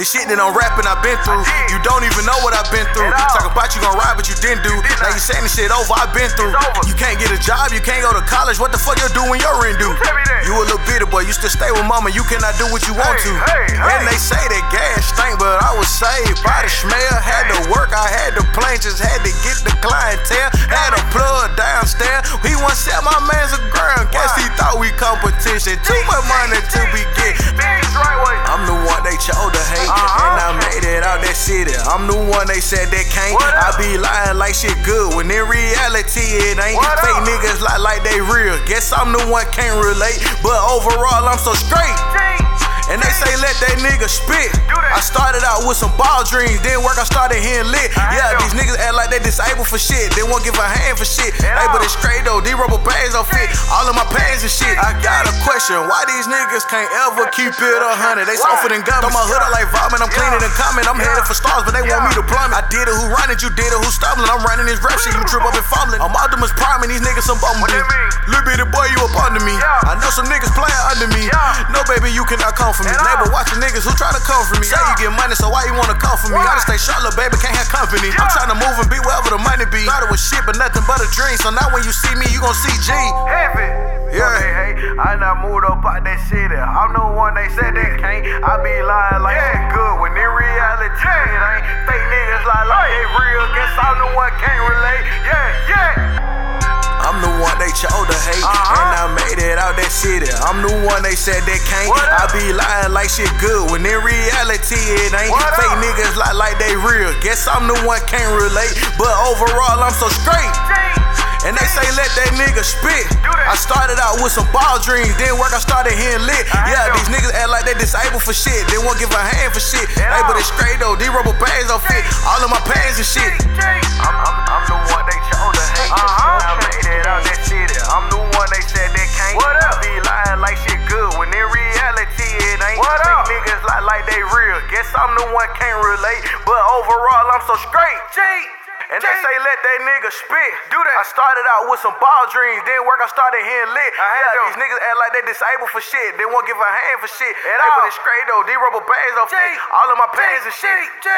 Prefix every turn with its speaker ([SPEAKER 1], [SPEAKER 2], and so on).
[SPEAKER 1] The shit that I'm rapping, I've been through. You don't even know what I've been through. Talk about you gon' ride, but you didn't do. Now you saying this shit over, I've been through. You can't get a job, you can't go to college. What the fuck you do when you're in do? You a little bitter boy, you still stay with mama, you cannot do what you want to. And they say that gas stink, but I was saved by the smell. Had to work, I had to plan, just had to get the clientele. Had a plug downstairs. He to sell my man's a ground. Guess he thought we competition. Too much money to be get. I'm the one they said they can't. I be lying like shit good when in reality it ain't. What Fake up? niggas lie like they real. Guess I'm the one can't relate. But overall, I'm so straight. And they say let that nigga spit. I started out with some ball dreams, then work I started hearing lit. Yeah, these niggas act like they disabled for shit. They won't give a hand for shit. Hey, but it's straight though, these rubber bands don't fit. All of my pants and shit. I got a question, why these niggas can't ever keep it a hundred? They softer than gummies. Throw my hood out like vomit, I'm cleaning and coming. I'm headed for stars, but they want me to plummet. I did it, who running? You did it, who stumbling? I'm running this rap shit, you trip up and fumbling. I'm Optimus Prime and these niggas some bumbling. Little bitty boy, you up under me. I know some niggas playing under me. No, baby, you cannot come for me. Neighbor watching niggas who try to come for me. Say you get money, so why you wanna come for me? I just stay short, little baby, can't have company. I'm trying to move and be wherever the money be. Thought it was shit, but nothing but a dream. So now when you see me, you gon' see G.
[SPEAKER 2] Heavy. Yeah. Hey, hey, I not moved up out that city. I'm the one they said they can't. I be lying like yeah. shit good when in reality yeah. it ain't. Fake niggas lie like they real. Guess I'm the one can't relate. Yeah, yeah.
[SPEAKER 1] I'm the one they chose to hate, uh-huh. and I made it out that city. I'm the one they said they can't. I be lying like shit good when in reality it ain't. What Fake up? niggas lie like they real. Guess I'm the one can't relate, but overall I'm so straight. And they say let that nigga spit. I started out with some ball dreams, then work I started hearing lit. Yeah, these niggas act like they disabled for shit. They won't give a hand for shit. Hey, but it's straight though, these rubber bands don't fit. All of my pants and shit.
[SPEAKER 2] I'm, I'm, I'm the one they chose to hate. Uh-huh. I made it out that city. I'm the one they said they can't. What up? I be lying like shit good when in reality it ain't. What up? niggas lie like they real. Guess I'm the one can't relate, but overall I'm so straight. G. And they say let that nigga spit. Do that. I started out with some ball dreams, then work I started hearing lit. I yeah, those. these niggas act like they disabled for shit. They won't give a hand for shit. At hey, all. but it's straight though. These rubber bands don't fit. All of my pants and shit. G.